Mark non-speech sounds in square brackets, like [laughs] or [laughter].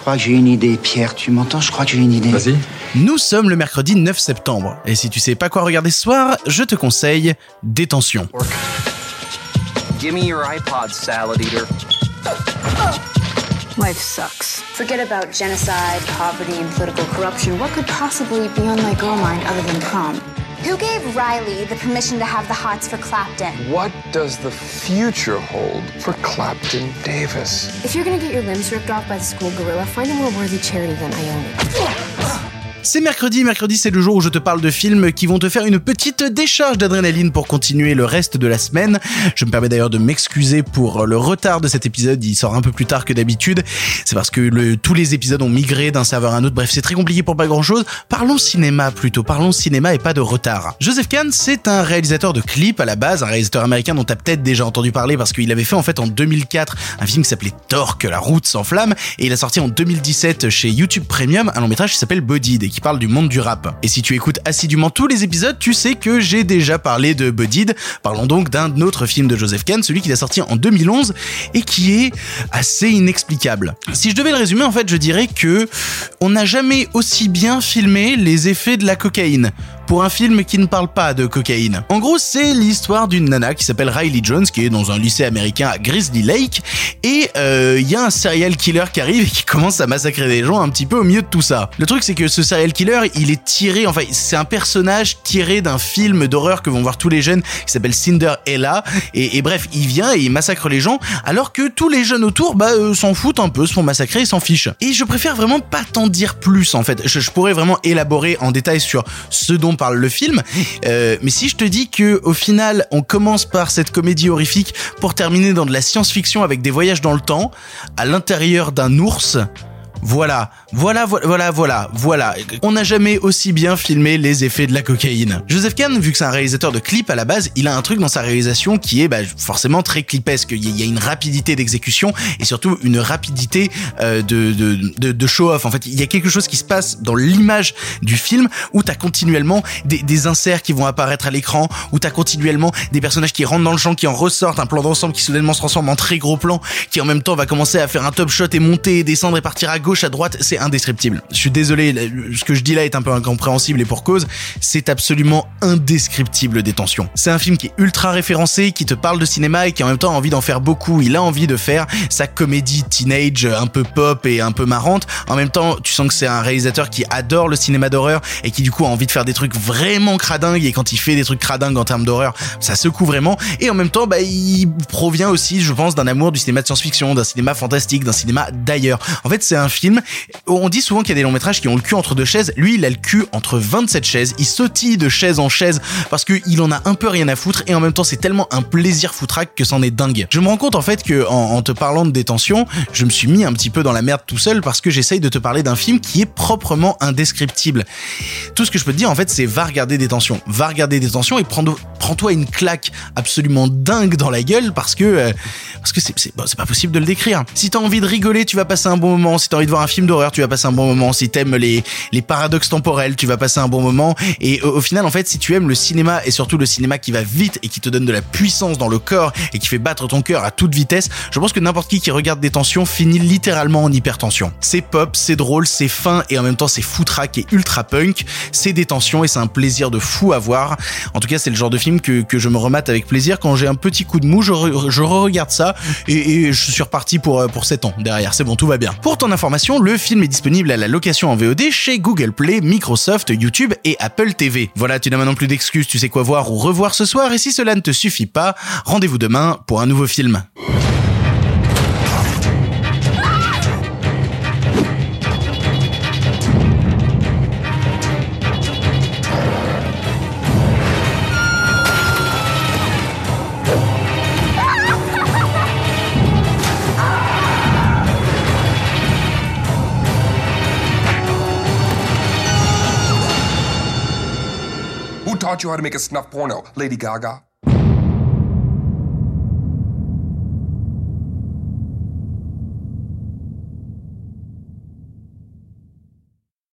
crois que j'ai une idée, Pierre. Tu m'entends? Je crois que j'ai une idée. Vas-y. Nous sommes le mercredi 9 septembre, et si tu sais pas quoi regarder ce soir, je te conseille Détention. Give me your iPod, salad eater. Life sucks. Forget about genocide, poverty, and political corruption. What could possibly be on my girl mind other than prom? Who gave Riley the permission to have the hots for Clapton? What does the future hold for Clapton Davis? If you're gonna get your limbs ripped off by the school gorilla, find a more worthy charity than Ione. C'est mercredi, mercredi c'est le jour où je te parle de films qui vont te faire une petite décharge d'adrénaline pour continuer le reste de la semaine. Je me permets d'ailleurs de m'excuser pour le retard de cet épisode, il sort un peu plus tard que d'habitude. C'est parce que tous les épisodes ont migré d'un serveur à un autre, bref c'est très compliqué pour pas grand chose. Parlons cinéma plutôt, parlons cinéma et pas de retard. Joseph Kahn c'est un réalisateur de clips à la base, un réalisateur américain dont tu as peut-être déjà entendu parler parce qu'il avait fait en fait en 2004 un film qui s'appelait Torque, la route sans flamme, et il a sorti en 2017 chez YouTube Premium un long métrage qui s'appelle Bodied qui parle du monde du rap. Et si tu écoutes assidûment tous les épisodes, tu sais que j'ai déjà parlé de Buddied. Parlons donc d'un autre film de Joseph Kahn, celui qu'il a sorti en 2011 et qui est assez inexplicable. Si je devais le résumer, en fait, je dirais que on n'a jamais aussi bien filmé les effets de la cocaïne pour un film qui ne parle pas de cocaïne. En gros, c'est l'histoire d'une nana qui s'appelle Riley Jones, qui est dans un lycée américain à Grizzly Lake, et il euh, y a un serial killer qui arrive et qui [laughs] commence à massacrer des gens un petit peu au milieu de tout ça. Le truc, c'est que ce serial killer, il est tiré, enfin, c'est un personnage tiré d'un film d'horreur que vont voir tous les jeunes, qui s'appelle Cinder Ella, et, bref, il vient et il massacre les gens, alors que tous les jeunes autour, bah, euh, s'en foutent un peu, se font massacrer et s'en fichent. Et je préfère vraiment pas t'en dire plus, en fait. Je pourrais vraiment élaborer en détail sur ce dont parle le film. Euh, mais si je te dis que au final, on commence par cette comédie horrifique pour terminer dans de la science-fiction avec des voyages dans le temps, à l'intérieur d'un ours, voilà, voilà, voilà, voilà, voilà. On n'a jamais aussi bien filmé les effets de la cocaïne. Joseph Kahn, vu que c'est un réalisateur de clips à la base, il a un truc dans sa réalisation qui est bah, forcément très clipesque. Il y a une rapidité d'exécution et surtout une rapidité euh, de, de, show-off. En fait, il y a quelque chose qui se passe dans l'image du film où t'as continuellement des, des inserts qui vont apparaître à l'écran, où t'as continuellement des personnages qui rentrent dans le champ, qui en ressortent, un plan d'ensemble qui soudainement se transforme en très gros plan, qui en même temps va commencer à faire un top shot et monter descendre et partir à gauche à droite, c'est indescriptible. Je suis désolé, ce que je dis là est un peu incompréhensible et pour cause, c'est absolument indescriptible détention. C'est un film qui est ultra référencé, qui te parle de cinéma et qui en même temps a envie d'en faire beaucoup. Il a envie de faire sa comédie teenage un peu pop et un peu marrante. En même temps, tu sens que c'est un réalisateur qui adore le cinéma d'horreur et qui du coup a envie de faire des trucs vraiment cradingues et quand il fait des trucs cradingues en termes d'horreur, ça secoue vraiment et en même temps, bah, il provient aussi, je pense, d'un amour du cinéma de science-fiction, d'un cinéma fantastique, d'un cinéma d'ailleurs. En fait, c'est un On dit souvent qu'il y a des longs métrages qui ont le cul entre deux chaises. Lui, il a le cul entre 27 chaises. Il sautille de chaise en chaise parce qu'il en a un peu rien à foutre et en même temps, c'est tellement un plaisir foutraque que c'en est dingue. Je me rends compte en fait que en, te parlant de détention, je me suis mis un petit peu dans la merde tout seul parce que j'essaye de te parler d'un film qui est proprement indescriptible. Tout ce que je peux te dire en fait, c'est va regarder détention, va regarder détention et prends-toi une claque absolument dingue dans la gueule parce que euh, c'est pas possible de le décrire. Si t'as envie de rigoler, tu vas passer un bon moment. Si t'as envie voir un film d'horreur, tu vas passer un bon moment. Si t'aimes les, les paradoxes temporels, tu vas passer un bon moment. Et au, final, en fait, si tu aimes le cinéma et surtout le cinéma qui va vite et qui te donne de la puissance dans le corps et qui fait battre ton cœur à toute vitesse, je pense que n'importe qui qui regarde des tensions finit littéralement en hypertension. C'est pop, c'est drôle, c'est fin et en même temps c'est foutraque et ultra punk. C'est des tensions et c'est un plaisir de fou à voir. En tout cas, c'est le genre de film que, que je me remate avec plaisir quand j'ai un petit coup de mou, je, je re-regarde ça et, je suis reparti pour, pour 7 ans derrière. C'est bon, tout va bien. Pour ton information, le film est disponible à la location en VOD chez Google Play, Microsoft, YouTube et Apple TV. Voilà, tu n'as maintenant plus d'excuses, tu sais quoi voir ou revoir ce soir et si cela ne te suffit pas, rendez-vous demain pour un nouveau film. Taught you how to make a snuff porno, Lady Gaga?